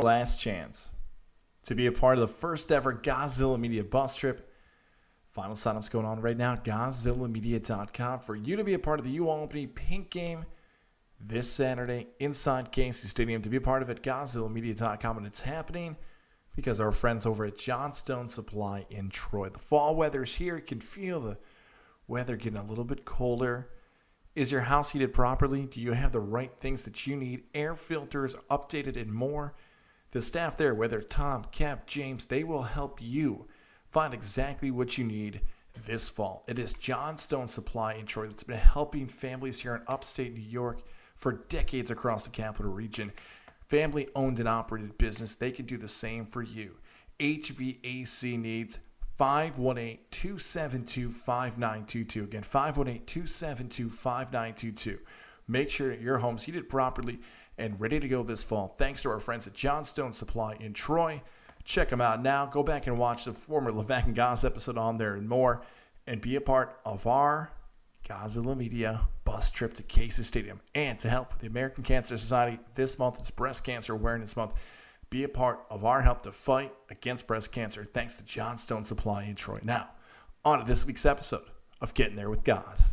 last chance to be a part of the first ever Gozilla Media bus trip. Final signups going on right now at GozillaMedia.com for you to be a part of the UAlbany Pink Game this Saturday inside Casey Stadium. To be a part of it, GozillaMedia.com, and it's happening because our friends over at Johnstone Supply in Troy. The fall weather's here. You can feel the weather getting a little bit colder. Is your house heated properly? Do you have the right things that you need? Air filters, updated, and more. The staff there, whether Tom, Cap, James, they will help you find exactly what you need this fall. It is Johnstone Supply in Troy that's been helping families here in upstate New York for decades across the capital region. Family owned and operated business, they can do the same for you. HVAC needs 518 272 5922. Again, 518 272 5922. Make sure your home's heated properly and ready to go this fall. Thanks to our friends at Johnstone Supply in Troy. Check them out now. Go back and watch the former Levack and Goz episode on there and more, and be a part of our Gozilla Media bus trip to Casey Stadium. And to help with the American Cancer Society this month, it's Breast Cancer Awareness Month. Be a part of our help to fight against breast cancer thanks to Johnstone Supply in Troy. Now, on to this week's episode of Getting There with Goz.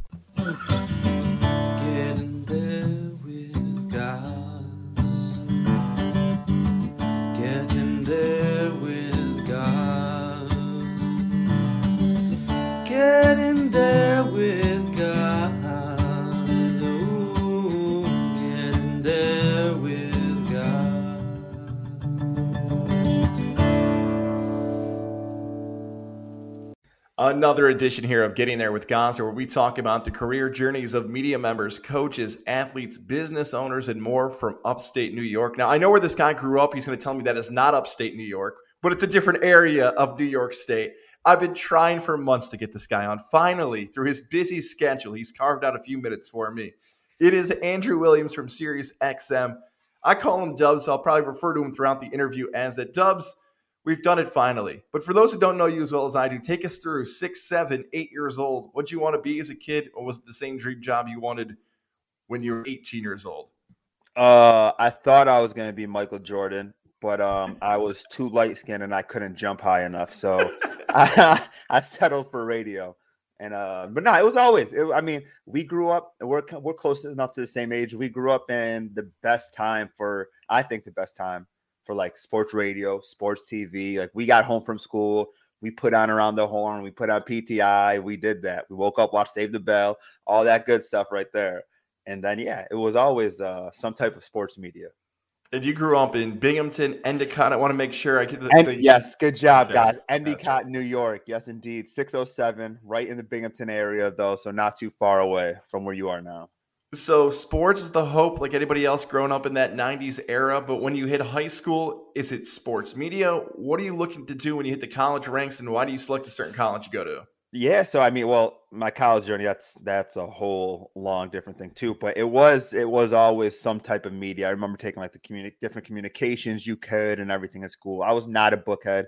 Another edition here of Getting There with Goz, where we talk about the career journeys of media members, coaches, athletes, business owners, and more from upstate New York. Now, I know where this guy grew up. He's going to tell me that is not upstate New York, but it's a different area of New York State. I've been trying for months to get this guy on. Finally, through his busy schedule, he's carved out a few minutes for me. It is Andrew Williams from Sirius XM. I call him Dubs. So I'll probably refer to him throughout the interview as that. Dubs, we've done it finally. But for those who don't know you as well as I do, take us through six, seven, eight years old. What you want to be as a kid, or was it the same dream job you wanted when you were 18 years old? Uh, I thought I was gonna be Michael Jordan, but um, I was too light skinned and I couldn't jump high enough, so I, I settled for radio. And uh, but no, it was always. It, I mean, we grew up. We're we're close enough to the same age. We grew up in the best time for. I think the best time for like sports radio, sports TV. Like we got home from school. We put on around the horn. We put on PTI. We did that. We woke up, watched Save the Bell, all that good stuff right there. And then yeah, it was always uh, some type of sports media. And you grew up in Binghamton, Endicott. I want to make sure I get the, And the- yes, good job, Okay, guys. Endicott, New York. Yes, indeed. 607, right in the Binghamton area, though, so not too far away from where you are now. So sports is the hope, like anybody else growing up in that '90s era. But when you hit high school, is it sports media? What are you looking to do when you hit the college ranks, and why do you select a certain college you go to? Yeah, so I mean, well, my college journey that's that's a whole long different thing too. But it was it was always some type of media. I remember taking like the communi- different communications you could and everything at school. I was not a bookhead.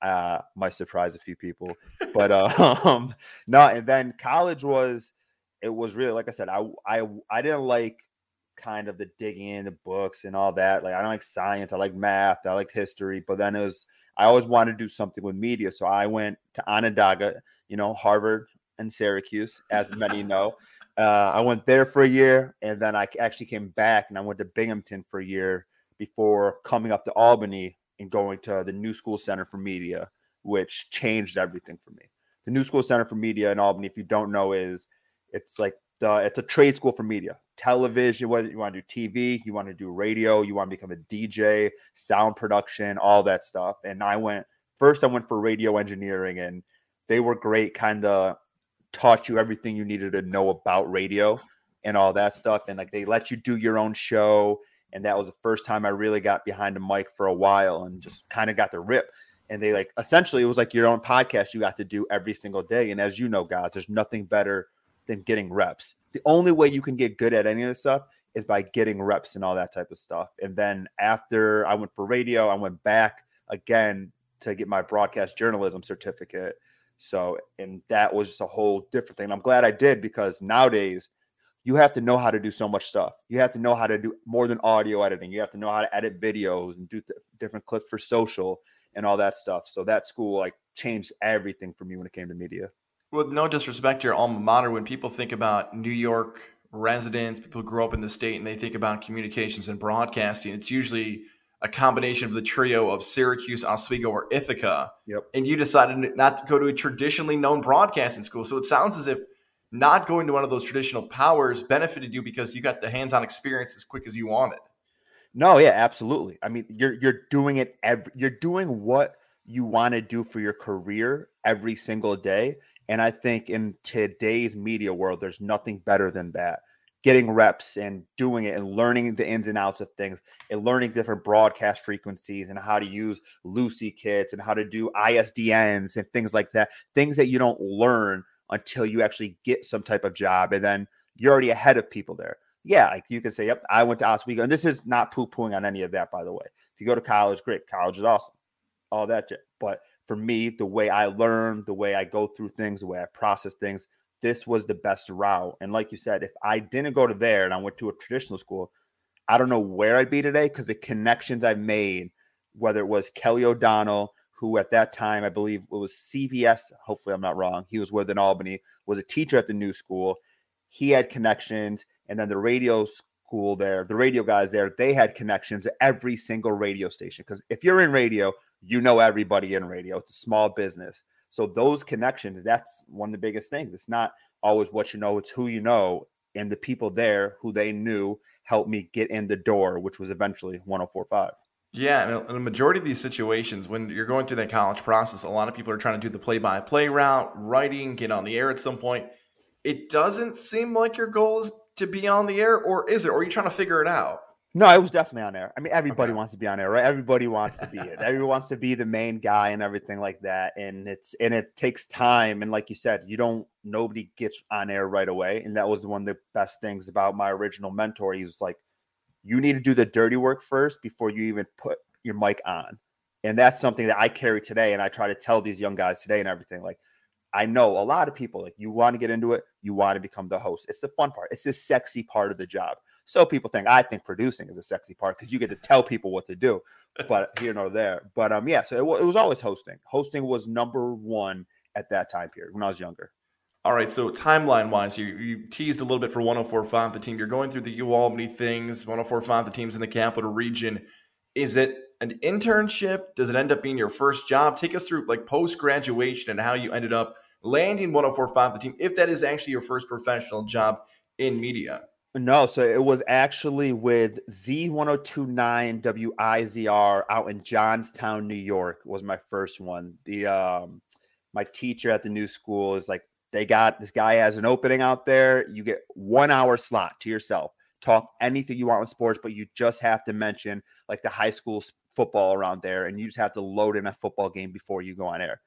Uh, might surprise a few people, but um, no. And then college was it was really like I said. I I I didn't like kind of the digging into books and all that. Like I don't like science. I like math. I like history. But then it was I always wanted to do something with media, so I went to Onondaga you know, Harvard and Syracuse, as many know. Uh, I went there for a year, and then I actually came back and I went to Binghamton for a year before coming up to Albany and going to the New School Center for Media, which changed everything for me. The New School Center for Media in Albany, if you don't know, is it's like the it's a trade school for media, television. Whether you want to do TV, you want to do radio, you want to become a DJ, sound production, all that stuff. And I went first. I went for radio engineering and they were great kind of taught you everything you needed to know about radio and all that stuff and like they let you do your own show and that was the first time i really got behind a mic for a while and just kind of got the rip and they like essentially it was like your own podcast you got to do every single day and as you know guys there's nothing better than getting reps the only way you can get good at any of this stuff is by getting reps and all that type of stuff and then after i went for radio i went back again to get my broadcast journalism certificate so, and that was just a whole different thing. I'm glad I did because nowadays you have to know how to do so much stuff. You have to know how to do more than audio editing. You have to know how to edit videos and do th- different clips for social and all that stuff. So that school like changed everything for me when it came to media. With no disrespect to your alma mater, when people think about New York residents, people who grew up in the state, and they think about communications and broadcasting, it's usually a combination of the trio of Syracuse, Oswego, or Ithaca. Yep. And you decided not to go to a traditionally known broadcasting school. So it sounds as if not going to one of those traditional powers benefited you because you got the hands-on experience as quick as you wanted. No, yeah, absolutely. I mean, you're you're doing it every you're doing what you want to do for your career every single day. And I think in today's media world, there's nothing better than that. Getting reps and doing it and learning the ins and outs of things and learning different broadcast frequencies and how to use Lucy kits and how to do ISDNs and things like that. Things that you don't learn until you actually get some type of job. And then you're already ahead of people there. Yeah, like you can say, Yep, I went to Oswego. And this is not poo pooing on any of that, by the way. If you go to college, great. College is awesome. All that shit. But for me, the way I learn, the way I go through things, the way I process things, this was the best route. And like you said, if I didn't go to there and I went to a traditional school, I don't know where I'd be today because the connections I made, whether it was Kelly O'Donnell, who at that time I believe it was CBS. Hopefully, I'm not wrong. He was with in Albany, was a teacher at the new school. He had connections, and then the radio school there, the radio guys there, they had connections to every single radio station. Because if you're in radio, you know everybody in radio. It's a small business. So those connections, that's one of the biggest things. It's not always what you know, it's who you know. And the people there who they knew helped me get in the door, which was eventually 1045. Yeah, and a majority of these situations, when you're going through that college process, a lot of people are trying to do the play-by-play route, writing, get on the air at some point. It doesn't seem like your goal is to be on the air, or is it? Or are you trying to figure it out? No, it was definitely on air. I mean, everybody Okay. wants to be on air, right? Everybody wants to be it. Everyone wants to be the main guy and everything like that. And it's and it takes time. And like you said, you don't nobody gets on air right away. And that was one of the best things about my original mentor. He was like, you need to do the dirty work first before you even put your mic on. And that's something that I carry today. And I try to tell these young guys today and everything. Like, I know a lot of people like you want to get into it, you want to become the host. It's the fun part, it's the sexy part of the job. So people think I think producing is a sexy part because you get to tell people what to do, but here nor there. But um, yeah, so it, it was always hosting. Hosting was number one at that time period when I was younger. All right, so timeline wise, you, you teased a little bit for 1045, the team. You're going through the UAlbany things, 1045, the team's in the capital region. Is it an internship? Does it end up being your first job? Take us through like post graduation and how you ended up landing 1045, the team, if that is actually your first professional job in media. No, so it was actually with Z1029 WIZR out in Johnstown, New York was my first one. The um my teacher at the new school is like they got this guy has an opening out there. You get 1 hour slot to yourself. Talk anything you want with sports, but you just have to mention like the high school football around there and you just have to load in a football game before you go on air.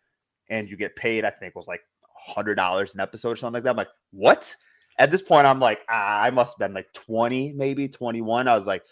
And you get paid I think it was like $100 an episode or something like that. I'm like, "What?" at this point, I'm like, ah, I must have been like 20, maybe 21. I was like,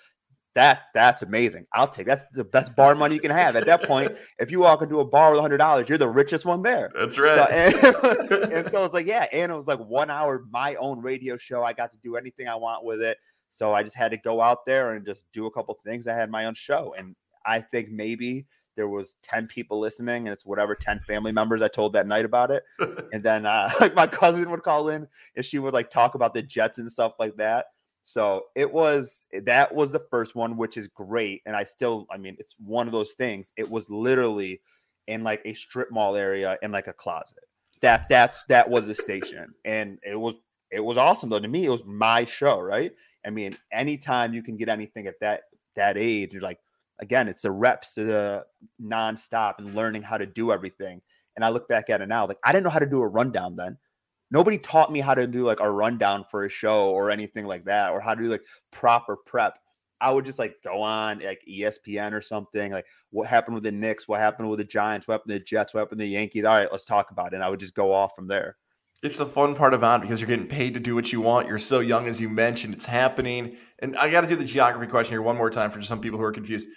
that that's amazing. I'll take that's the best bar money you can have. At that point, if you walk into a bar with hundred dollars, you're the richest one there. That's So, right. and, and so it's like, yeah, and it was like one hour, my own radio show. I got to do anything I want with it. So I just had to go out there and just do a couple things. I had my own show. And I think maybe there was 10 people listening, and it's whatever 10 family members I told that night about it. and then uh, like my cousin would call in and she would like talk about the Jets and stuff like that. So it was that was the first one, which is great. And I still, I mean, it's one of those things. It was literally in like a strip mall area in like a closet. That that's that was the station. And it was it was awesome though. To me, it was my show, right? I mean, anytime you can get anything at that that age, you're like, again, it's the reps the nonstop and learning how to do everything. And I look back at it now, like I didn't know how to do a rundown then. Nobody taught me how to do like a rundown for a show or anything like that, or how to do like proper prep. I would just like go on like ESPN or something, like what happened with the Knicks, what happened with the Giants, what happened to the Jets, what happened to the Yankees. All right, let's talk about it. And I would just go off from there. It's the fun part about it because you're getting paid to do what you want. You're so young, as you mentioned, it's happening. And I got to do the geography question here one more time for some people who are confused.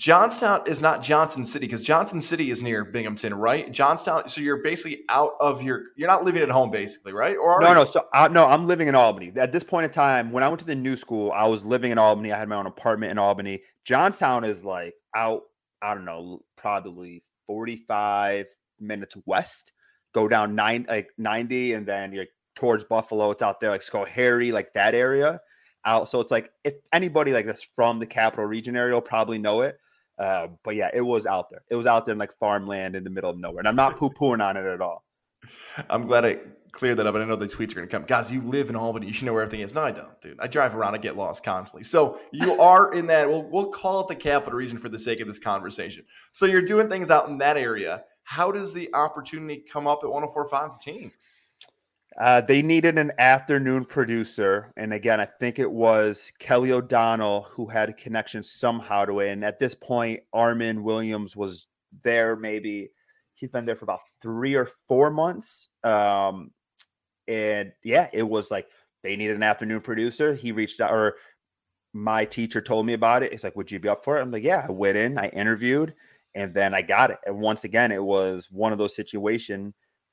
Johnstown is not Johnson City because Johnson City is near Binghamton, right? Johnstown. So you're basically out of your. You're not living at home, basically, right? Or are No, you? no. So I, no, I'm living in Albany. At this point in time, when I went to the new school, I was living in Albany. I had my own apartment in Albany. Johnstown is like out. I don't know, probably 45 minutes west. Go down nine like 90, and then you're towards Buffalo. It's out there like Schoharie, like that area. Out. So it's like if anybody like that's from the capital region area will probably know it. Uh, but yeah, it was out there. It was out there in like farmland in the middle of nowhere. And I'm not poo pooing on it at all. I'm glad I cleared that up. And I know the tweets are going to come. Guys, you live in Albany. You should know where everything is. No, I don't, dude. I drive around. I get lost constantly. So you are in that. We'll, we'll call it the capital region for the sake of this conversation. So you're doing things out in that area. How does the opportunity come up at 1045 team? Uh, they needed an afternoon producer. And again, I think it was Kelly O'Donnell who had a connection somehow to it. And at this point, Armin Williams was there maybe. He's been there for about three or four months. Um, and yeah, it was like they needed an afternoon producer. He reached out, or my teacher told me about it. It's like, would you be up for it? I'm like, yeah, I went in, I interviewed, and then I got it. And once again, it was one of those situations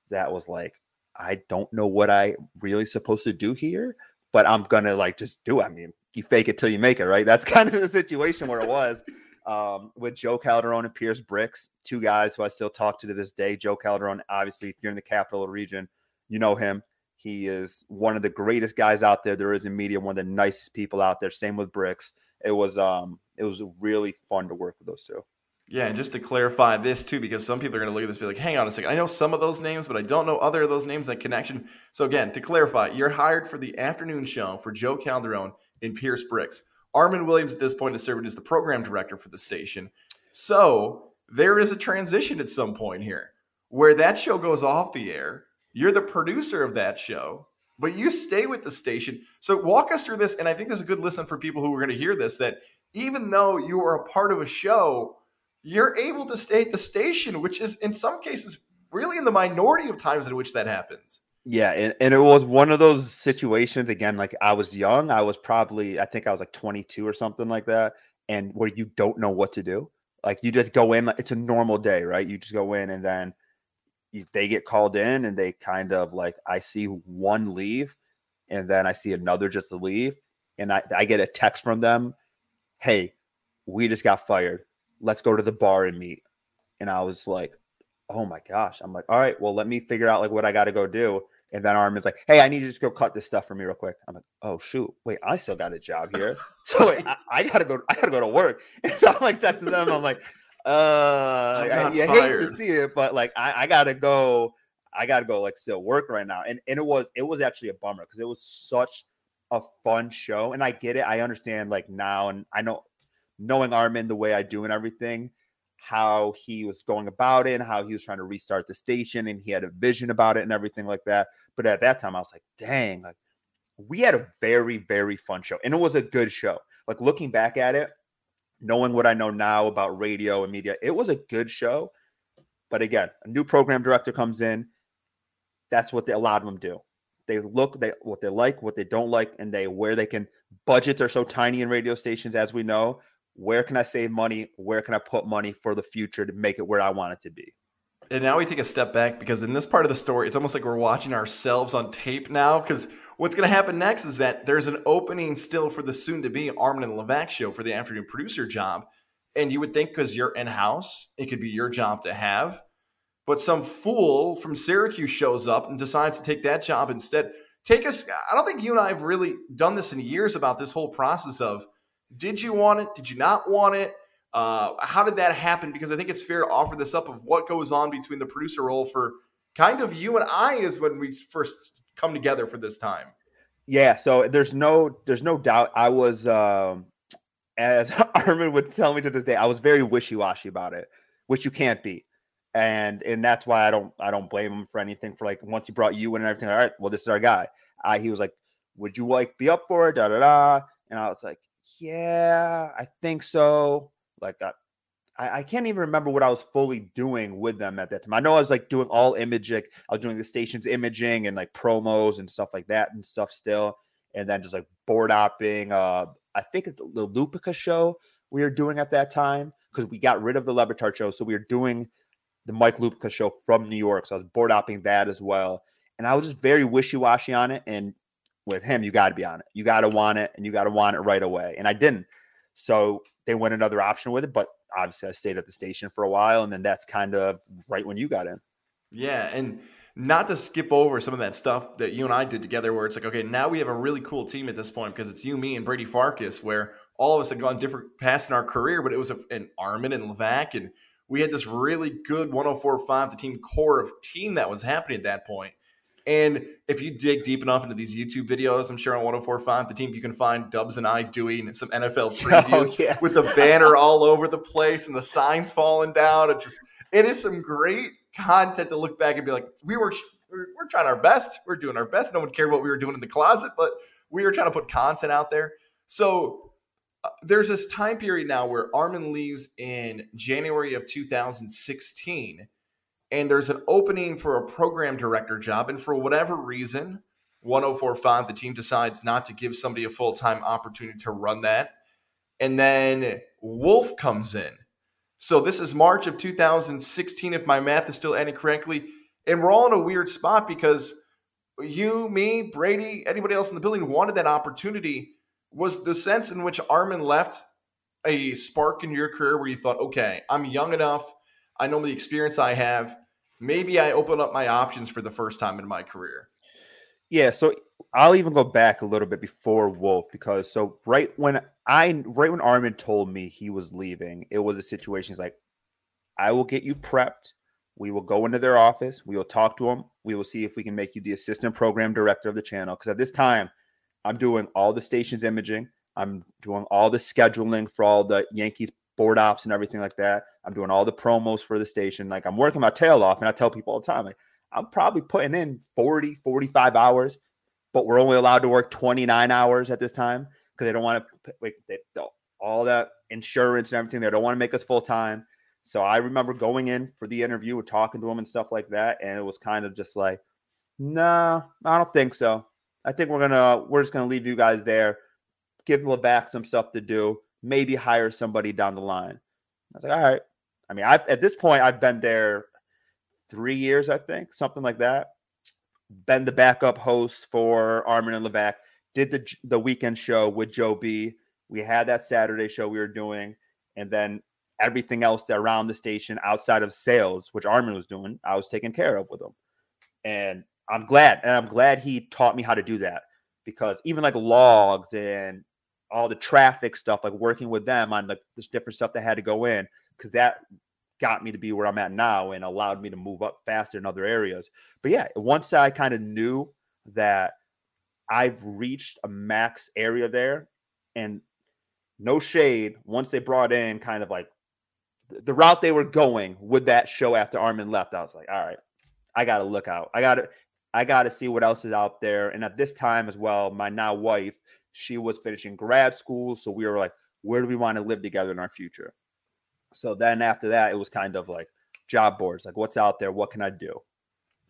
that was like, I don't know what I really supposed to do here, but I'm gonna like just do it. I mean, you fake it till you make it, right? That's kind of the situation where it was um, with Joe Calderon and Pierce Bricks, two guys who I still talk to to this day. Joe Calderon, obviously, if you're in the capital region, you know him. He is one of the greatest guys out there there is in media, one of the nicest people out there. Same with Bricks. It was um it was really fun to work with those two. Yeah, and just to clarify this too, because some people are going to look at this and be like, hang on a second. I know some of those names, but I don't know other of those names, that connection. So, again, to clarify, you're hired for the afternoon show for Joe Calderon and Pierce Bricks. Armin Williams at this point is serving as the program director for the station. So, there is a transition at some point here where that show goes off the air. You're the producer of that show, but you stay with the station. So, walk us through this. And I think this is a good listen for people who are going to hear this that even though you are a part of a show, you're able to stay at the station, which is in some cases really in the minority of times in which that happens. Yeah, and, and it was one of those situations again, like I was young. I was probably, I think I was like 22 or something like that, and where you don't know what to do. Like you just go in, like it's a normal day, right? You just go in and then you, they get called in and they kind of like I see one leave and then I see another just leave and I, I get a text from them, hey, we just got fired. Let's go to the bar and meet. And I was like, oh my gosh. I'm like, all right, well, let me figure out like what I got to go do. And then Armin's like, hey, I need you to just go cut this stuff for me real quick. I'm like, oh shoot, wait, I still got a job here. So wait, I, I gotta go, I gotta go to work. And so I'm like texting them, I'm like, uh I'm I, not you hate to see it, but like I, I gotta go, I gotta go like still work right now. And and it was it was actually a bummer because it was such a fun show. And I get it, I understand like now, and I know knowing Armin the way I do and everything, how he was going about it and how he was trying to restart the station and he had a vision about it and everything like that. But at that time, I was like, dang, like we had a very, very fun show. And it was a good show. Like looking back at it, knowing what I know now about radio and media, it was a good show. But again, a new program director comes in. That's what they, a lot of them do. They look they what they like, what they don't like, and they where they can. Budgets are so tiny in radio stations, as we know. Where can I save money? Where can I put money for the future to make it where I want it to be? And now we take a step back because in this part of the story, it's almost like we're watching ourselves on tape now. Because what's going to happen next is that there's an opening still for the soon to be Armin and Levac show for the afternoon producer job. And you would think because you're in house, it could be your job to have. But some fool from Syracuse shows up and decides to take that job instead. Take us, I don't think you and I have really done this in years about this whole process of did you want it? Did you not want it? Uh, how did that happen? Because I think it's fair to offer this up of what goes on between the producer role for kind of you and I is when we first come together for this time. Yeah, so there's no there's no doubt I was um as Armin would tell me to this day, I was very wishy-washy about it, which you can't be. And and that's why I don't I don't blame him for anything for like once he brought you in and everything, all right, well, this is our guy. Uh, he was like, Would you like be up for it? Da da da. And I was like, Yeah, I think so. Like I, I, I can't even remember what I was fully doing with them at that time. I know I was like doing all imaging. I was doing the station's imaging and like promos and stuff like that and stuff still. And then just like board opping. Uh, I think it's the Lupica show we were doing at that time because we got rid of the Le Batard show. So we were doing the Mike Lupica show from New York. So I was board opping that as well. And I was just very wishy washy on it. And with him, you got to be on it. You got to want it and you got to want it right away. And I didn't. So they went another option with it. But obviously, I stayed at the station for a while. And then that's kind of right when you got in. Yeah. And not to skip over some of that stuff that you and I did together, where it's like, okay, now we have a really cool team at this point because it's you, me, and Brady Farkas, where all of us had gone different paths in our career, but it was a, an Armin and Levack, and we had this really good 104.5, the team core of team that was happening at that point. And if you dig deep enough into these YouTube videos, I'm sure on 104.5, the team, you can find Dubs and I doing some NFL previews Oh, yeah. with the banner all over the place and the signs falling down. It just, it is some great content to look back and be like, we were, we're, we're trying our best. We're doing our best. No one cared what we were doing in the closet, but we were trying to put content out there. So uh, there's this time period now where Armin leaves in January of 2016, and there's an opening for a program director job. And for whatever reason, 1045, the team decides not to give somebody a full time opportunity to run that. And then Wolf comes in. So this is March of 2016, if my math is still ending correctly. And we're all in a weird spot because you, me, Brady, anybody else in the building wanted that opportunity. Was the sense in which Armin left a spark in your career where you thought, okay, I'm young enough, I know the experience I have, maybe I open up my options for the first time in my career? Yeah, so I'll even go back a little bit before Wolf because so right when I right when Armin told me he was leaving, it was a situation. He's like, I will get you prepped. We will go into their office. We will talk to them. We will see if we can make you the assistant program director of the channel. Because at this time, I'm doing all the stations imaging. I'm doing all the scheduling for all the Yankees board ops and everything like that. I'm doing all the promos for the station. Like I'm working my tail off, and I tell people all the time, like I'm probably putting in 40, 45 hours, but we're only allowed to work 29 hours at this time because they don't want to like they, all that insurance and everything. They don't want to make us full time. So I remember going in for the interview and talking to them and stuff like that, and it was kind of just like, no, I don't think so. I think we're gonna we're just gonna leave you guys there, give back some stuff to do, maybe hire somebody down the line. I was like, all right. I mean, I've at this point I've been there three years, I think, something like that. Been the backup host for Armin and Levac. Did the the weekend show with Joe B. We had that Saturday show we were doing, and then everything else around the station outside of sales, which Armin was doing, I was taking care of with him. And I'm glad, and I'm glad he taught me how to do that because even like logs and all the traffic stuff, like working with them on like this different stuff that had to go in, because that got me to be where I'm at now and allowed me to move up faster in other areas. But yeah, once I kind of knew that I've reached a max area there and no shade, once they brought in kind of like the route they were going with that show after Armin left, I was like, all right, I got to look out. I got to, I got to see what else is out there. And at this time as well, my now wife, she was finishing grad school. So we were like, where do we want to live together in our future? So then after that, it was kind of like job boards, like what's out there? What can I do?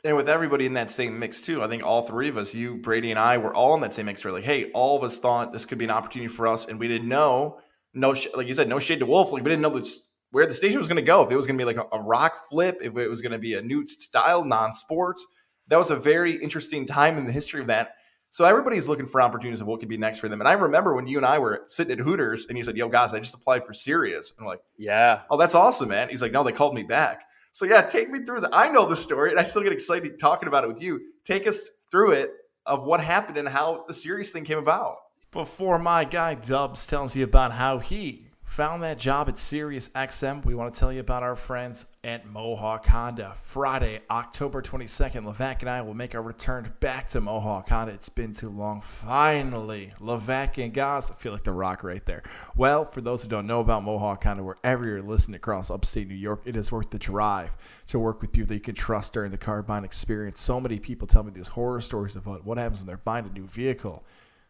And with everybody in that same mix too, I think all three of us, you, Brady, and I, were all in that same mix. We're like, hey, all of us thought this could be an opportunity for us, and we didn't know. No, sh- like you said, no shade to Wolf. Like we didn't know this, where the station was going to go. If it was going to be like a, a rock flip, if it was going to be a new style, non-sports. That was a very interesting time in the history of that. So everybody's looking for opportunities of what could be next for them. And I remember when you and I were sitting at Hooters, and you said, "Yo, guys, I just applied for Sirius." And I'm like, Yeah. "Oh, that's awesome, man." He's like, "No, they called me back." So yeah, take me through the. I know the story, and I still get excited talking about it with you. Take us through it of what happened and how the Sirius thing came about. Before my guy Dubs tells you about how he found that job at Sirius XM, we want to tell you about our friends at Mohawk Honda. Friday, October 22nd, Levac and I will make our return back to Mohawk Honda. It's been too long. Finally, Levac and Goz, I feel like the rock right there. Well, for those who don't know about Mohawk Honda, wherever you're listening across upstate New York, it is worth the drive to work with people that you can trust during the car buying experience. So many people tell me these horror stories about what happens when they're buying a new vehicle.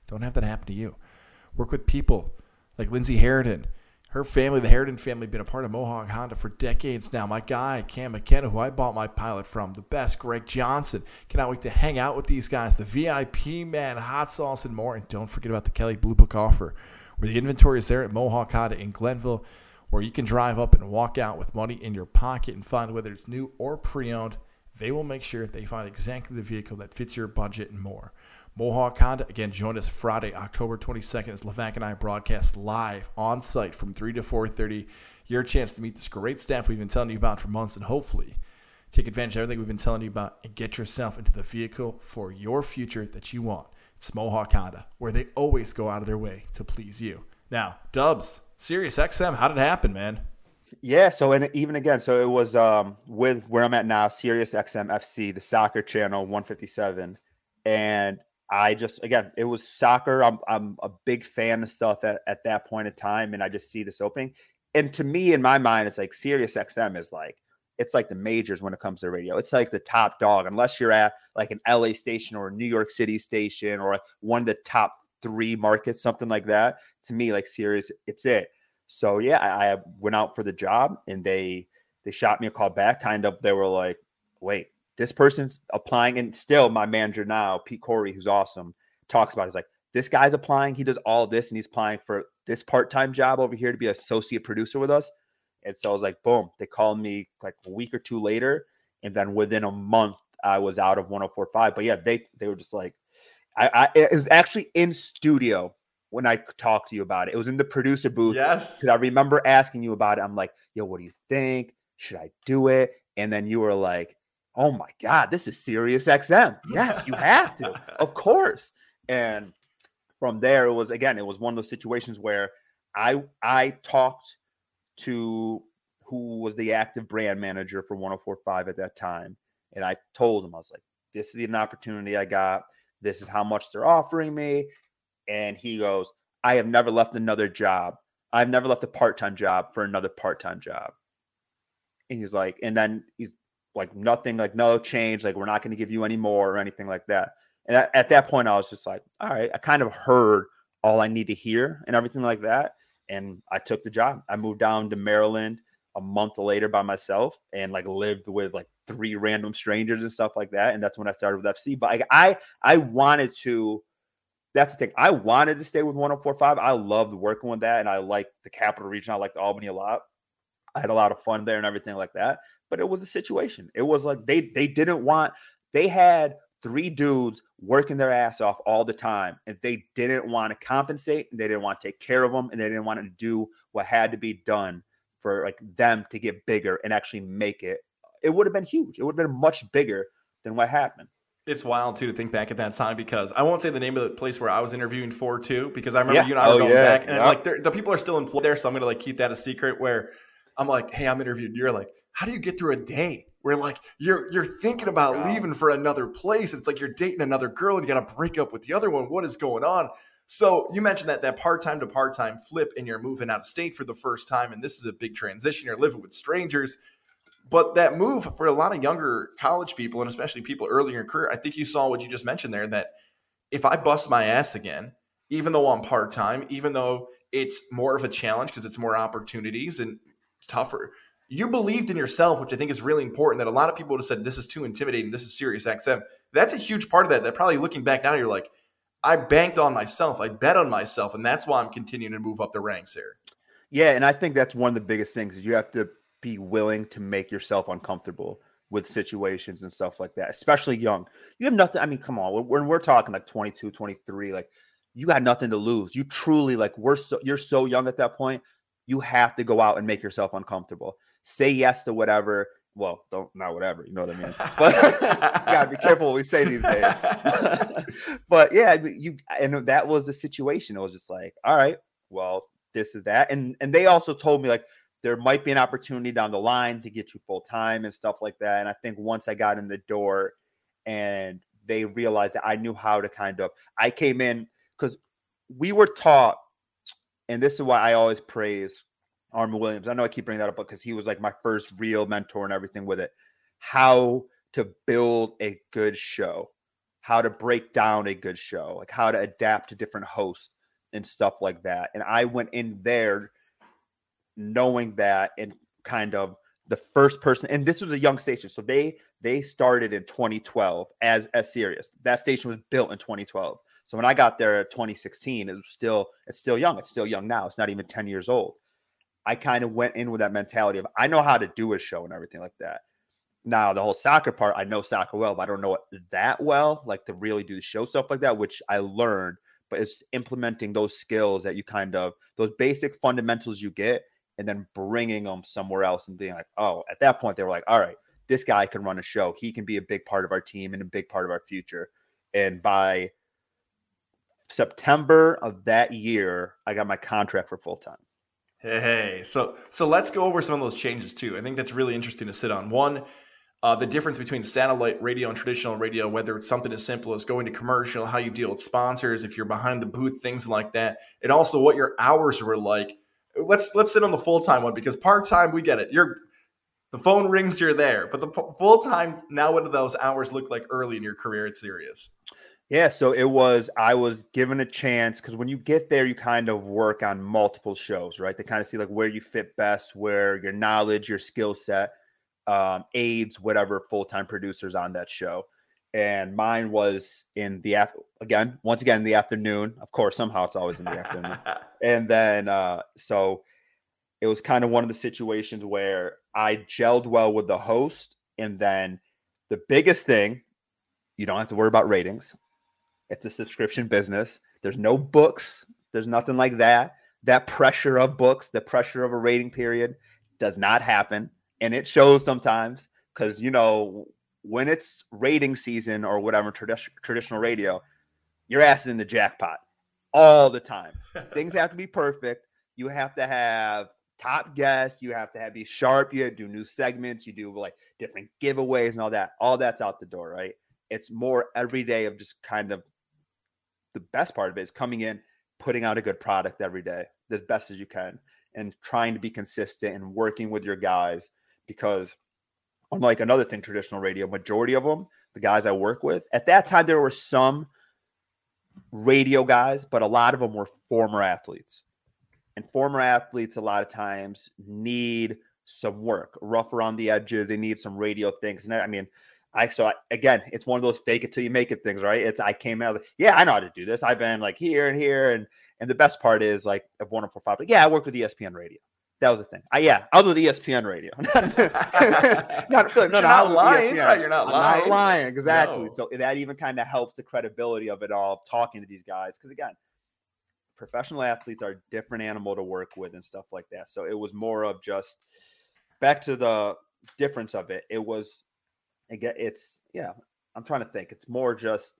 Don't have that happen to you. Work with people like Lindsay Harridan. Her family, the Harridan family, been a part of Mohawk Honda for decades now. My guy, Cam McKenna, who I bought my pilot from, the best, Greg Johnson. Cannot wait to hang out with these guys. The VIP man, hot sauce, and more. And don't forget about the Kelley Blue Book offer, where the inventory is there at Mohawk Honda in Glenville. where you can drive up and walk out with money in your pocket and find whether it's new or pre owned. They will make sure they find exactly the vehicle that fits your budget and more. Mohawk Honda, again, join us Friday, October 22nd as Levac and I broadcast live on site from 3 to 4.30. Your chance to meet this great staff we've been telling you about for months and hopefully take advantage of everything we've been telling you about and get yourself into the vehicle for your future that you want. It's Mohawk Honda, where they always go out of their way to please you. Now, Dubs, Sirius XM, how did it happen, man? Yeah, so and even again, so it was um with where I'm at now, Sirius XM FC, the soccer channel 157. And I just again, it was soccer. I'm I'm a big fan of stuff at, at that point in time, and I just see this opening. And to me, in my mind, it's like Sirius XM is like it's like the majors when it comes to radio. It's like the top dog, unless you're at like an LA station or a New York City station or one of the top three markets, something like that. To me, like Sirius, it's it. So yeah, I, I went out for the job, and they they shot me a call back. Kind of, they were like, "Wait, this person's applying and still my manager now pete corey who's awesome talks about it. he's like this guy's applying he does all this and he's applying for this part-time job over here to be associate producer with us and so i was like boom they called me like a week or two later and then within a month i was out of 1045 but yeah they they were just like i, I it was actually in studio when I talked to you about it. It was in the producer booth. Yes. Because I remember asking you about it. I'm like, yo, what do you think? Should I do it? And then you were like, oh my God, this is Sirius XM. Yes, you have to, of course. And from there, it was again, it was one of those situations where I I talked to who was the active brand manager for 1045 at that time. And I told him, I was like, this is an opportunity I got. This is how much they're offering me. And he goes, I have never left another job. I've never left a part-time job for another part-time job. And he's like, and then he's like nothing, like no change, like we're not going to give you any more or anything like that. And at, at that point, I was just like, all right, I kind of heard all I need to hear and everything like that. And I took the job. I moved down to Maryland a month later by myself and like lived with like three random strangers and stuff like that. And that's when I started with FC. But I I, I wanted to. That's the thing. I wanted to stay with 1045. I loved working with that, and I liked the capital region. I liked Albany a lot. I had a lot of fun there and everything like that but it was a situation. It was like they they didn't want they had three dudes working their ass off all the time and they didn't want to compensate and they didn't want to take care of them and they didn't want to do what had to be done for like them to get bigger and actually make it it would have been huge it would have been much bigger than what happened it's wild too to think back at that time because I won't say the name of the place where I was interviewing for too because I remember Yeah. you and I Oh, were going yeah. back and Yeah. like the people are still employed there, so I'm gonna like keep that a secret. Where I'm like, hey, I'm interviewed. You're like, how do you get through a day where like you're you're thinking about Wow. leaving for another place? It's like you're dating another girl and you got to break up with the other one. What is going on? So you mentioned that that part time to part time flip, and you're moving out of state for the first time, and this is a big transition. You're living with strangers. But that move for a lot of younger college people, and especially people earlier in career, I think you saw what you just mentioned there that if I bust my ass again, even though I'm part time, even though it's more of a challenge because it's more opportunities and tougher, you believed in yourself, which I think is really important. That a lot of people would have said, This is too intimidating. This is Sirius XM. That's a huge part of that. That probably looking back now, you're like, I banked on myself. I bet on myself. And that's why I'm continuing to move up the ranks here. Yeah, and I think that's one of the biggest things is you have to be willing to make yourself uncomfortable with situations and stuff like that, especially young. You have nothing. I mean, come on, when we're talking like 22, 23, like you got nothing to lose. You truly like we're so you're so young at that point. You have to go out and make yourself uncomfortable. Say yes to whatever. Well, don't not whatever. You know what I mean. But gotta be careful what we say these days. but yeah, you and that was the situation. It was just like, all right, well, this is that, and and they also told me like there might be an opportunity down the line to get you full time and stuff like that. And I think once I got in the door, and they realized that I knew how to kind of, I came in because we were taught, and this is why I always praise Armin Williams. I know I keep bringing that up because he was like my first real mentor and everything with it. How to build a good show, how to break down a good show, like how to adapt to different hosts and stuff like that. And I went in there knowing that and kind of the first person and this was a young station. So they they started in 2012 as as Sirius. That station was built in 2012 so when i got there at 2016 it was still it's still young. It's still young now. It's not even 10 years old I kind of went in with that mentality of I know how to do a show and everything like that. Now, the whole soccer part, I know soccer well, but I don't know it that well, like to really do the show stuff like that, which I learned. But it's implementing those skills that you kind of, those basic fundamentals you get, and then bringing them somewhere else and being like, oh, at that point, they were like, all right, this guy can run a show. He can be a big part of our team and a big part of our future. And by September of that year, I got my contract for full time. Hey, so so let's go over some of those changes too. I think that's really interesting to sit on. One, uh, the difference between satellite radio and traditional radio, whether it's something as simple as going to commercial, how you deal with sponsors, if you're behind the booth, things like that, and also what your hours were like. Let's let's sit on the full time one because part time we get it. You're the phone rings, you're there, but the full time now, what do those hours look like early in your career at Sirius? Yeah, so it was I was given a chance because when you get there, you kind of work on multiple shows, right? They kind of see like where you fit best, where your knowledge, your skill set um, aids whatever full time producers on that show. And mine was in the af- again, once again in the afternoon. Of course, somehow it's always in the afternoon. And then uh, so it was kind of one of the situations where I gelled well with the host, and then the biggest thing, you don't have to worry about ratings it's a subscription business. There's no books. There's nothing like that. That pressure of books, the pressure of a rating period does not happen. And it shows sometimes because, you know, when it's rating season or whatever, tradi- traditional radio, your ass is in the jackpot all the time. Things have to be perfect. You have to have top guests. You have to have be sharp. You do new segments. You do like different giveaways and all that. All that's out the door, right? It's more every day of just kind of the best part of it is coming in, putting out a good product every day as best as you can, and trying to be consistent and working with your guys. Because unlike another thing, traditional radio, majority of them, the guys I work with, at that time there were some radio guys, but a lot of them were former athletes. And former athletes, a lot of times, need some work, rough around the edges. They need some radio things. And I mean, I so I, again, it's one of those fake it till you make it things, right? It's I came out like, yeah, I know how to do this. I've been like here and here, and and the best part is like of one four five. Like, yeah, I worked with ESPN Radio. That was the thing. I yeah, I was with ESPN Radio. not, no, no, not lying. Right, you're not I'm lying. Not lying, exactly. No. So that even kind of helps the credibility of it all, talking to these guys. Because again, professional athletes are a different animal to work with and stuff like that. So it was more of just back to the difference of it. It was it's yeah. I'm trying to think. It's more just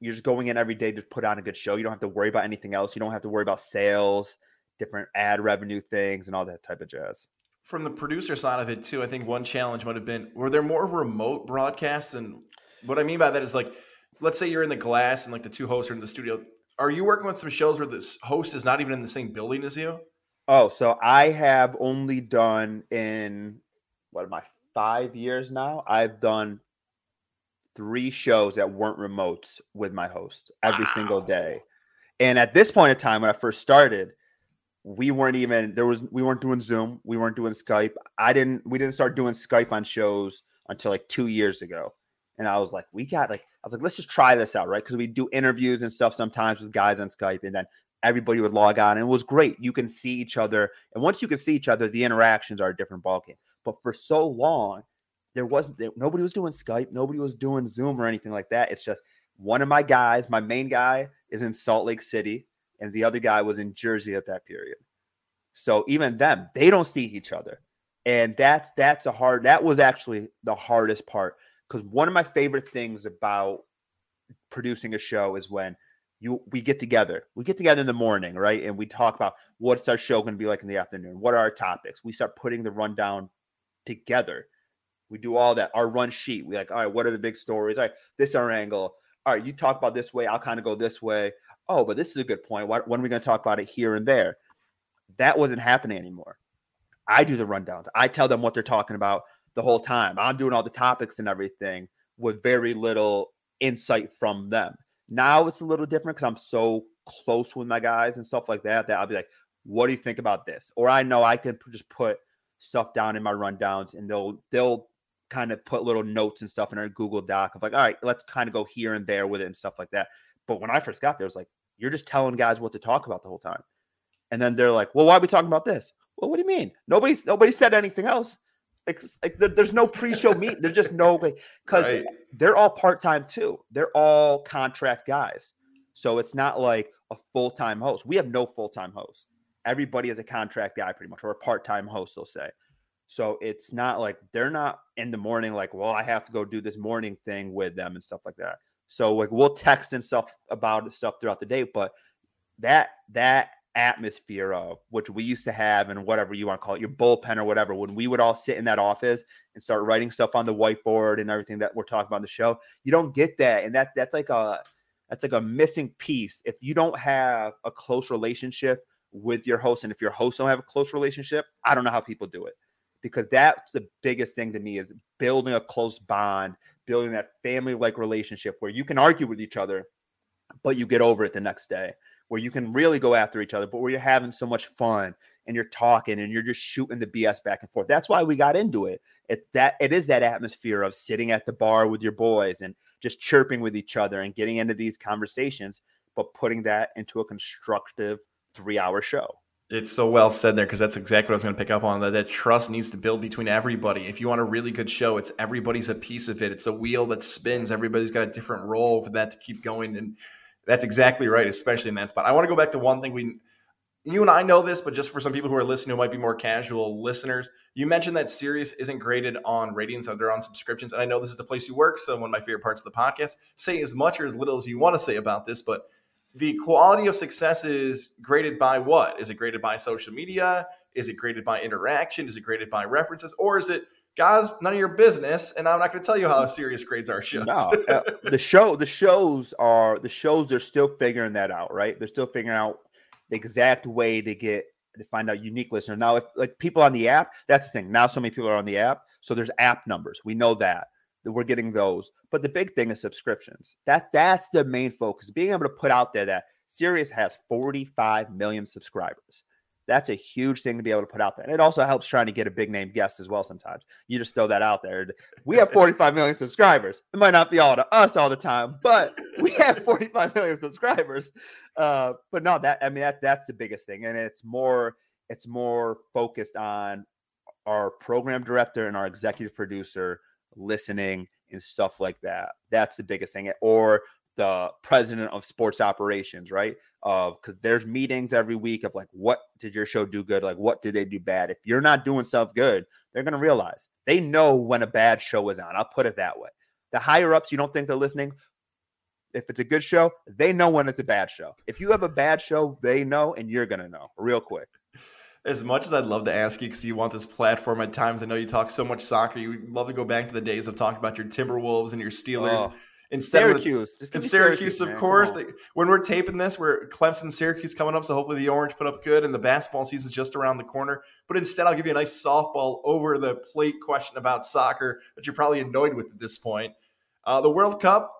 you're just going in every day to put on a good show. You don't have to worry about anything else. You don't have to worry about sales, different ad revenue things, and all that type of jazz. From the producer side of it too, I think one challenge might have been: were there more remote broadcasts? And what I mean by that is like, let's say you're in the glass and like the two hosts are in the studio. Are you working with some shows where this host is not even in the same building as you? Oh, so I have only done in what am I five years now, I've done three shows that weren't remotes with my host every wow. single day. And at this point in time, when I first started, we weren't even there was we weren't doing Zoom, we weren't doing Skype. I didn't we didn't start doing Skype on shows until like two years ago. And I was like, we got like I was like, let's just try this out, right? Because we do interviews and stuff sometimes with guys on Skype, and then everybody would log on, and it was great. You can see each other, and once you can see each other, the interactions are a different ballgame. But for so long, there wasn't there, nobody was doing Skype, nobody was doing Zoom or anything like that. It's just one of my guys, my main guy is in Salt Lake City, and the other guy was in Jersey at that period. So even them, they don't see each other. And that's that's a hard that was actually the hardest part because one of my favorite things about producing a show is when you we get together. We get together in the morning, right? And we talk about what's our show going to be like in the afternoon. What are our topics? We start putting the rundown together. We do all that. Our run sheet. We like, all right, what are the big stories? All right, this our angle. All right, you talk about this way. I'll kind of go this way. Oh, but this is a good point. Why, when are we going to talk about it here and there? That wasn't happening anymore. I do the rundowns. I tell them what they're talking about the whole time. I'm doing all the topics and everything with very little insight from them. Now it's a little different because I'm so close with my guys and stuff like that that I'll be like, what do you think about this? Or I know I can just put stuff down in my rundowns and they'll they'll kind of put little notes and stuff in our Google Doc of like, all right, let's kind of go here and there with it and stuff like that. But when I first got there, it was like, you're just telling guys what to talk about the whole time. And then they're like, well, why are we talking about this? Well, what do you mean? Nobody's nobody said anything else. Like, like there- there's no pre-show meet. There's just no way because Right. they're all part-time too. They're all contract guys. So it's not like a full-time host. We have no full-time host. Everybody is a contract guy pretty much, or a part-time host, they'll say. So it's not like they're not in the morning, like, well, I have to go do this morning thing with them and stuff like that. So like we'll text and stuff about stuff throughout the day, but that that atmosphere of which we used to have and whatever you want to call it, your bullpen or whatever, when we would all sit in that office and start writing stuff on the whiteboard and everything that we're talking about the show, you don't get that. And that that's like a that's like a missing piece. If you don't have a close relationship with your host, and if your host don't have a close relationship, I don't know how people do it. Because that's the biggest thing to me is building a close bond, building that family-like relationship where you can argue with each other, but you get over it the next day where you can really go after each other, but where you're having so much fun and you're talking and you're just shooting the BS back and forth. That's why we got into it. It that it is that atmosphere of sitting at the bar with your boys and just chirping with each other and getting into these conversations, but putting that into a constructive three-hour show. It's so well said there because that's exactly what I was going to pick up on. That that trust needs to build between everybody. If you want a really good show, it's everybody's a piece of it. It's a wheel that spins. Everybody's got a different role for that to keep going, and that's exactly right, especially in that spot. I want to go back to one thing we, you and I know this, but just for some people who are listening who might be more casual listeners, you mentioned that Sirius isn't graded on ratings; they're on subscriptions. And I know this is the place you work, so one of my favorite parts of the podcast. Say as much or as little as you want to say about this, but the quality of success is graded by what? Is it graded by social media? Is it graded by interaction? Is it graded by references? Or is it, guys, none of your business? And I'm not going to tell you how Sirius grades are shows. No, uh, the show, the shows are the shows. They're still figuring that out, right? They're still figuring out the exact way to get to find out unique listeners. Now, if like people on the app, that's the thing. Now, so many people are on the app, so there's app numbers. We know that that we're getting those. But the big thing is subscriptions. That that's the main focus. Being able to put out there that Sirius has 45 million subscribers. That's a huge thing to be able to put out there. And it also helps trying to get a big name guest as well sometimes. You just throw that out there. We have 45 million subscribers. It might not be all to us all the time, but we have 45 million subscribers. Uh, but no, that I mean that that's the biggest thing. And it's more it's more focused on our program director and our executive producer listening and stuff like that. That's the biggest thing. Or the president of sports operations, right? Uh, because there's meetings every week of like, what did your show do good? Like, what did they do bad? If you're not doing stuff good, they're gonna realize they know when a bad show is on. I'll put it that way. The higher ups, you don't think they're listening. If it's a good show, they know when it's a bad show. If you have a bad show, they know, and you're gonna know real quick. As much as I'd love to ask you, because you want this platform at times, I know you talk so much soccer. You love to go back to the days of talking about your Timberwolves and your Steelers. Oh, Instead Syracuse, give and me Syracuse, of man. Course. They, when we're taping this, we're Clemson, Syracuse coming up, so hopefully the Orange put up good, and the basketball season's just around the corner. But instead, I'll give you a nice softball over the plate question about soccer that you're probably annoyed with at this point. Uh, the World Cup,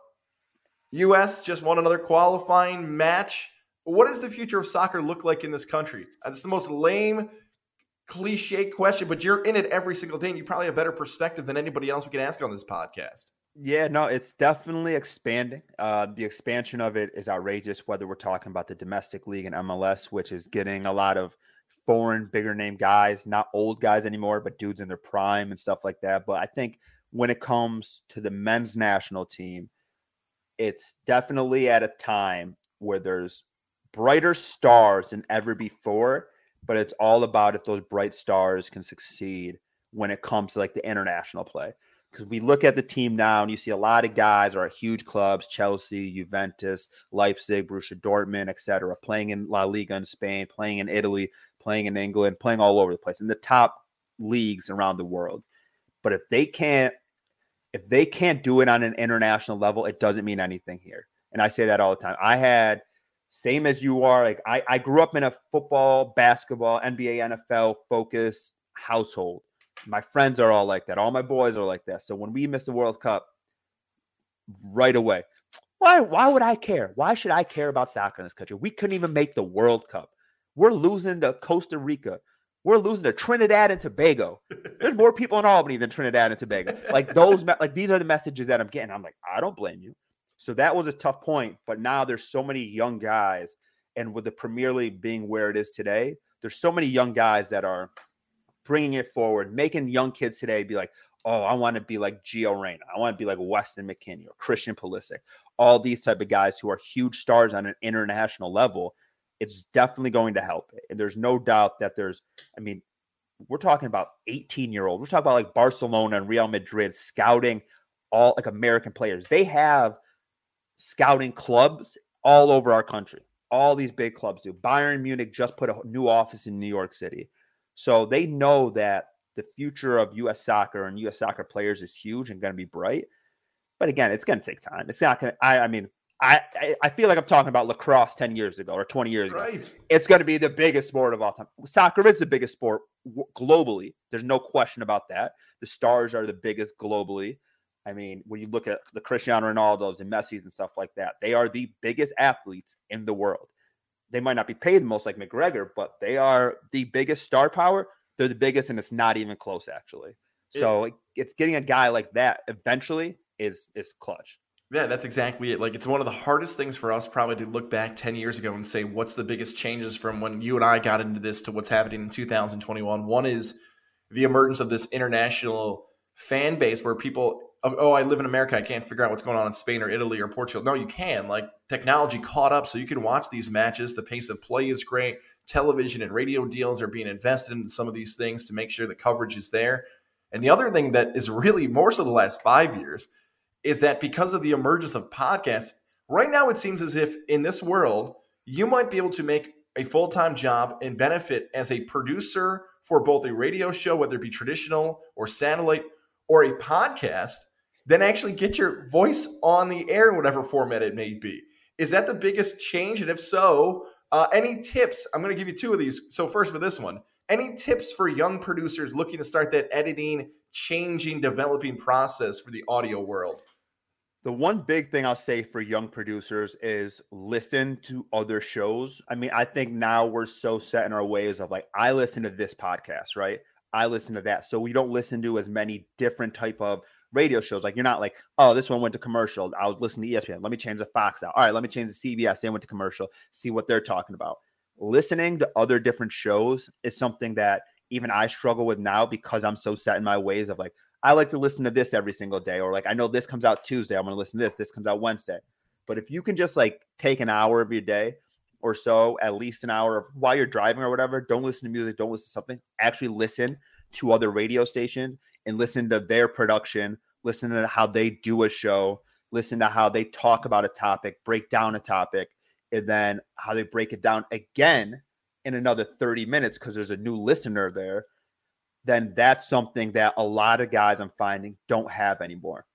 U.S. just won another qualifying match. What does the future of soccer look like in this country? It's the most lame, cliche question, but you're in it every single day, and you probably have a better perspective than anybody else we can ask on this podcast. Yeah, no, it's definitely expanding. Uh, the expansion of it is outrageous, whether we're talking about the domestic league and MLS, which is getting a lot of foreign, bigger name guys, not old guys anymore, but dudes in their prime and stuff like that. But I think when it comes to the men's national team, it's definitely at a time where there's brighter stars than ever before, but it's all about if those bright stars can succeed when it comes to like the international play because we look at the team now and you see a lot of guys are at huge clubs chelsea juventus leipzig borussia dortmund etc playing in la liga in spain playing in italy playing in england playing all over the place in the top leagues around the world. But if they can't if they can't do it on an international level it doesn't mean anything here. And i say that all the time. I had same as you are like i, I grew up in a football basketball nba nfl focused household my friends are all like that. All my boys are like that. So when we miss the World Cup, right away, why why would I care? Why should I care about soccer in this country? We couldn't even make the World Cup. We're losing to Costa Rica. We're losing to Trinidad and Tobago. There's more people in Albany than Trinidad and Tobago. Like those, like these are the messages that I'm getting. I'm like, I don't blame you. So that was a tough point. But now there's so many young guys, and with the Premier League being where it is today, there's so many young guys that are bringing it forward, making young kids today be like, oh, I want to be like Gio Reyna. I want to be like Weston McKennie or Christian Pulisic. All these type of guys who are huge stars on an international level. It's definitely going to help. And there's no doubt that there's, I mean, we're talking about 18 year olds. We're talking about like Barcelona and Real Madrid scouting all like American players. They have scouting clubs all over our country. All these big clubs do. Bayern Munich just put a new office in New York City. So they know that the future of US soccer and US soccer players is huge and going to be bright. But again, it's going to take time. It's not going to, I, I mean, I, I, I feel like I'm talking about lacrosse 10 years ago or 20 years ago. It's going to be the biggest sport of all time. Soccer is the biggest sport globally. There's no question about that. The stars are the biggest globally. I mean, when you look at the Cristiano Ronaldo's and Messi's and stuff like that, they are the biggest athletes in the world. They might not be paid the most like McGregor, but they are the biggest star power. They're the biggest, and it's not even close, actually. So it, it's getting a guy like that eventually is is clutch. Yeah, that's exactly it. Like it's one of the hardest things for us probably to look back 10 years ago and say what's the biggest changes from when you and I got into this to what's happening in 2021. One is the emergence of this international fan base where people oh, I live in America, I can't figure out what's going on in Spain or Italy or Portugal. No, you can. Like technology caught up so you can watch these matches. The pace of play is great. Television and radio deals are being invested in some of these things to make sure the coverage is there. And the other thing that is really more so the last 5 years is that because of the emergence of podcasts, right now it seems as if in this world, you might be able to make a full time job and benefit as a producer for both a radio show, whether it be traditional or satellite or a podcast, than actually get your voice on the air in whatever format it may be. Is that the biggest change? And if so, uh, any tips? I'm going to give you two of these. So, first for this one, any tips for young producers looking to start that editing, changing, developing process for the audio world? The one big thing I'll say for young producers is listen to other shows. I mean, I think now we're so set in our ways of like, I listen to this podcast, right? I listen to that. So we don't listen to as many different type of radio shows. Like you're not like, oh, this one went to commercial. I would listen to ESPN. Let me change the Fox out. All right, let me change the CBS. They went to commercial. See what they're talking about. Listening to other different shows is something that even I struggle with now because I'm so set in my ways of like, I like to listen to this every single day, or like I know this comes out Tuesday, I'm to listen to this. This comes out Wednesday. But if you can just like take an hour of your day or so, at least an hour of while you're driving or whatever, don't listen to music, don't listen to something. Actually, listen to other radio stations and listen to their production, listen to how they do a show, listen to how they talk about a topic, break down a topic, and then how they break it down again in another 30 minutes because there's a new listener there then that's something that a lot of guys I'm finding don't have anymore.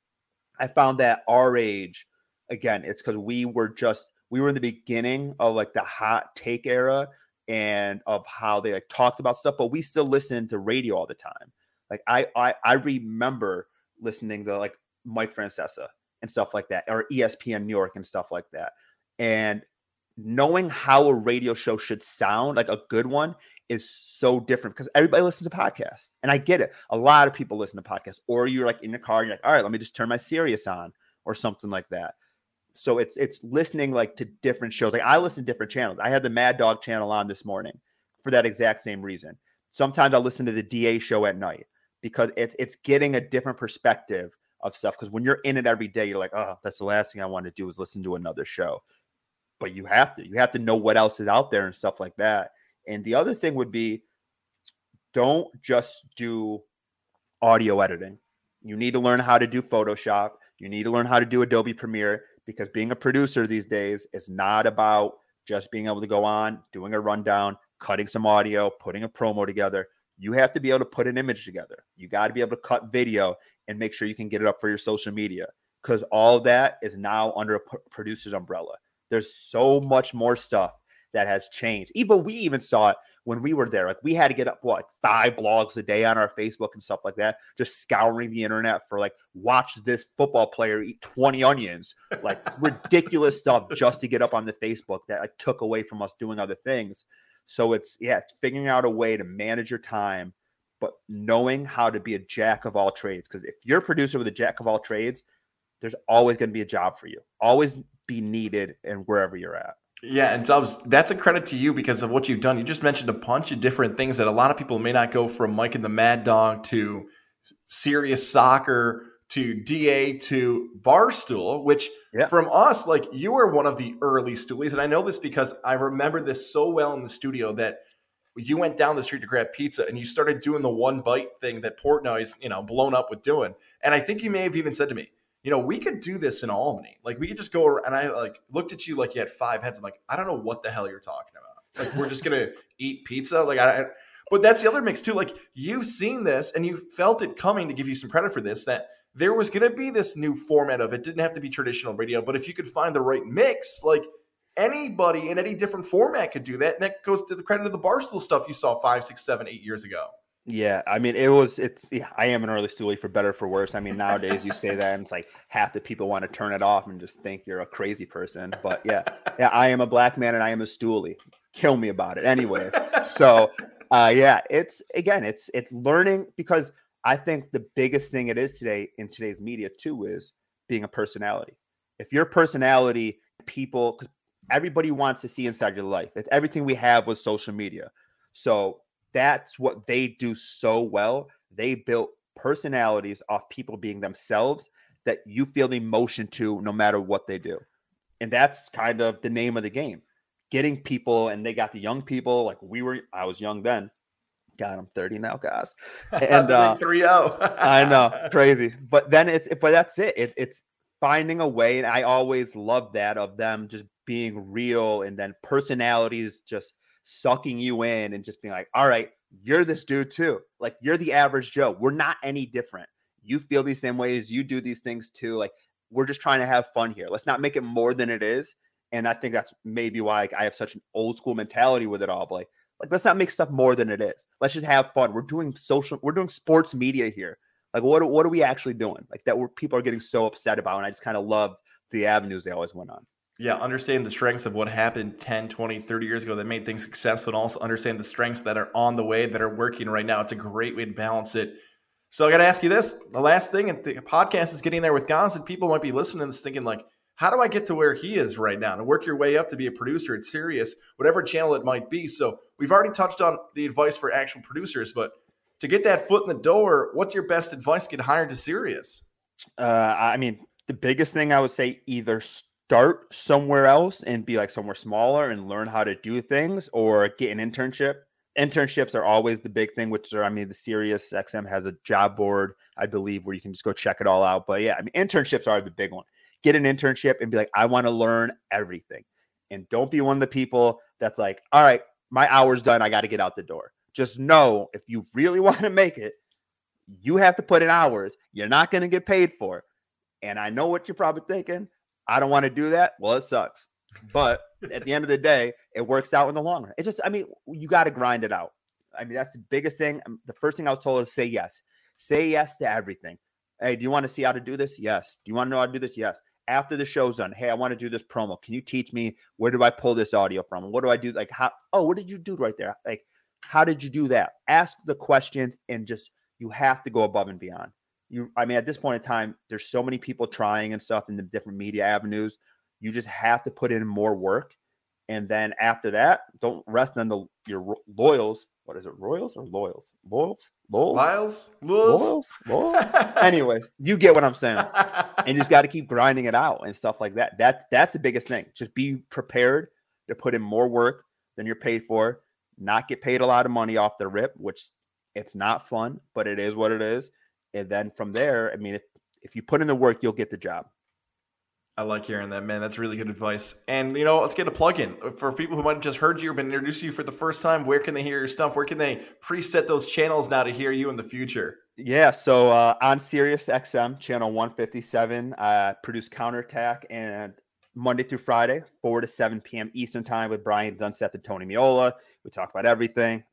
I found that our age, again, it's because we were just we were in the beginning of like the hot take era and of how they like talked about stuff, but we still listen to radio all the time. Like I I, I remember listening to like Mike Francesa and stuff like that, or ESPN New York and stuff like that. And knowing how a radio show should sound, like a good one, is so different because everybody listens to podcasts. And I get it. A lot of people listen to podcasts. Or you're like in your car and you're like, all right, let me just turn my Sirius on or something like that. So it's it's listening like to different shows. Like I listen to different channels. I had the Mad Dog channel on this morning for that exact same reason. Sometimes I'll listen to the DA show at night because it's it's getting a different perspective of stuff. Because when you're in it every day, you're like, oh, that's the last thing I want to do is listen to another show. But you have to. You have to know what else is out there and stuff like that. And the other thing would be don't just do audio editing. You need to learn how to do Photoshop. You need to learn how to do Adobe Premiere because being a producer these days is not about just being able to go on, doing a rundown, cutting some audio, putting a promo together. You have to be able to put an image together. You got to be able to cut video and make sure you can get it up for your social media because all that is now under a producer's umbrella. There's so much more stuff that has changed. Even we even saw it when we were there. Like we had to get up what five blogs a day on our Facebook and stuff like that, just scouring the internet for like watch this football player eat 20 onions, like ridiculous stuff just to get up on the Facebook that like took away from us doing other things. So it's yeah, it's figuring out a way to manage your time, but knowing how to be a jack of all trades. Because if you're a producer with a jack of all trades, there's always going to be a job for you. Always be needed and wherever you're at. Yeah, and Dubs, that's a credit to you because of what you've done. You just mentioned a bunch of different things that a lot of people may not go from Mike and the Mad Dog to Sirius soccer to DA to Barstool, which Yeah. from us, like you were one of the early stoolies. And I know this because I remember this so well in the studio that you went down the street to grab pizza and you started doing the one bite thing that Portnoy's, you know, blown up with doing. And I think you may have even said to me, you know, we could do this in Albany. Like we could just go and I like looked at you like you had five heads. I'm like, I don't know what the hell you're talking about. Like we're just gonna eat pizza. Like I, I but that's the other mix too. Like you've seen this and you felt it coming to give you some credit for this, that there was gonna be this new format of it. Didn't have to be traditional radio, but if you could find the right mix, like anybody in any different format could do that. And that goes to the credit of the Barstool stuff you saw five, six, seven, eight years ago. Yeah, I mean, it was. It's. Yeah, I am an early stoolie for better or for worse. I mean, nowadays you say that, and it's like half the people want to turn it off and just think you're a crazy person. But yeah, yeah, I am a black man and I am a stoolie. Kill me about it, anyways. So, uh, yeah, it's again, it's it's learning because I think the biggest thing it is today in today's media too is being a personality. If your personality, people, everybody wants to see inside your life. It's everything we have with social media. So that's what they do so well. They built personalities off people being themselves that you feel emotion to no matter what they do. And that's kind of the name of the game. Getting people, and they got the young people like we were, I was young then. God, I'm 30 now, guys. And uh, three zero. I know, crazy. But then it's but that's it. it. It's finding a way, and I always love that of them just being real, and then personalities just sucking you in, and just being like, "All right, you're this dude too. Like you're the average Joe. We're not any different. You feel these same ways. You do these things too. Like we're just trying to have fun here. Let's not make it more than it is." And I think that's maybe why like, I have such an old school mentality with it all. But like, like let's not make stuff more than it is. Let's just have fun. We're doing social. We're doing sports media here. Like what what are we actually doing? Like that we're, people are getting so upset about. And I just kind of loved the avenues they always went on. Yeah, understand the strengths of what happened 10, 20, 30 years ago that made things successful, and also understand the strengths that are on the way that are working right now. It's a great way to balance it. So I got to ask you this: the last thing, and the podcast is getting there with Gons, and people might be listening to this thinking like, "How do I get to where he is right now?" To work your way up to be a producer at Sirius, whatever channel it might be. So we've already touched on the advice for actual producers, but to get that foot in the door, what's your best advice get hired to Sirius? Uh, I mean, the biggest thing I would say either start somewhere else and be like somewhere smaller and learn how to do things, or get an internship. Internships are always the big thing, which are, I mean, the Sirius XM has a job board, I believe, where you can just go check it all out. But yeah, I mean, internships are the big one. Get an internship and be like, I want to learn everything. And don't be one of the people that's like, all right, my hour's done. I got to get out the door. Just know if you really want to make it, you have to put in hours. You're not going to get paid for it. And I know what you're probably thinking. I don't want to do that. Well, it sucks. But at the end of the day, it works out in the long run. It just, I mean, you got to grind it out. I mean, that's the biggest thing. Um, The first thing I was told is say yes. Say yes to everything. Hey, do you want to see how to do this? Yes. Do you want to know how to do this? Yes. After the show's done, hey, I want to do this promo. Can you teach me where do I pull this audio from? What do I do? Like, how? Oh, what did you do right there? Like, how did you do that? Ask the questions and just you have to go above and beyond. You, I mean, at this point in time, there's so many people trying and stuff in the different media avenues. You just have to put in more work, and then after that, don't rest on the your loyals. What is it, royals or loyals? Loyals, loyals, Lyles, Lewis. loyals, loyals. Anyways, you get what I'm saying. And you just got to keep grinding it out and stuff like that. That's that's the biggest thing. Just be prepared to put in more work than you're paid for. Not get paid a lot of money off the rip, which it's not fun, but it is what it is. And then from there, I mean, if if you put in the work, you'll get the job. I like hearing that, man. That's really good advice. And you know, let's get a plug in for people who might have just heard you or been introduced to you for the first time. Where can they hear your stuff? Where can they preset those channels now to hear you in the future? Yeah, so uh, on Sirius XM channel 157, uh, produce Counterattack and Monday through Friday, 4 to 7 p.m. Eastern time with Brian Dunseth and Tony Meola. We talk about everything.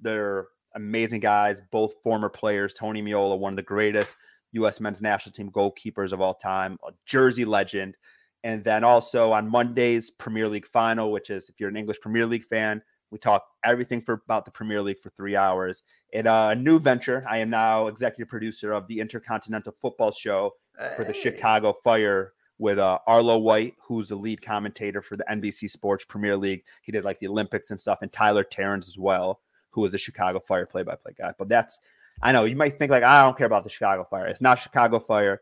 They're amazing guys, both former players. Tony Meola, one of the greatest U.S. men's national team goalkeepers of all time, a Jersey legend. And then also on Mondays, Premier League final, which is if you're an English Premier League fan, we talk everything for about the Premier League for three hours. In a new venture, I am now executive producer of the Intercontinental Football Show for the Hey. Chicago Fire, with uh, Arlo White, who's the lead commentator for the NBC Sports Premier League. He did like the Olympics and stuff, and Tyler Terens as well, who was the Chicago Fire play-by-play guy. But that's I know you might think like I don't care about the Chicago Fire. It's not Chicago Fire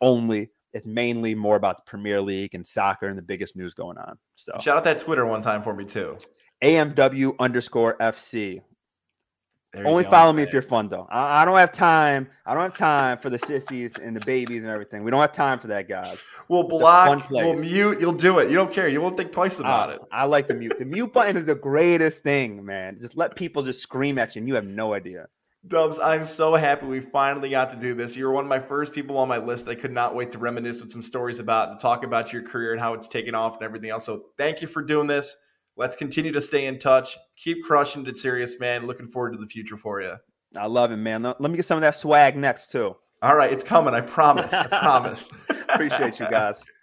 only. It's mainly more about the Premier League and soccer and the biggest news going on. So Shout out that Twitter one time for me too. AMW underscore FC. There Only follow me if you're fun though. I, I don't have time. I don't have time for the sissies and the babies and everything. We don't have time for that, guys. We'll block, we'll mute. You'll do it. You don't care. You won't think twice about Ah, it. I like the mute. The mute button is the greatest thing, man. Just let people just scream at you, and you have no idea. Dubs, I'm so happy we finally got to do this. You were one of my first people on my list. I could not wait to reminisce with some stories about and talk about your career and how it's taken off and everything else. So thank you for doing this. Let's continue to stay in touch. Keep crushing it, serious man. Looking forward to the future for you. I love it, man. Let let me get some of that swag next too. All right, it's coming. I promise. I promise. Appreciate you guys.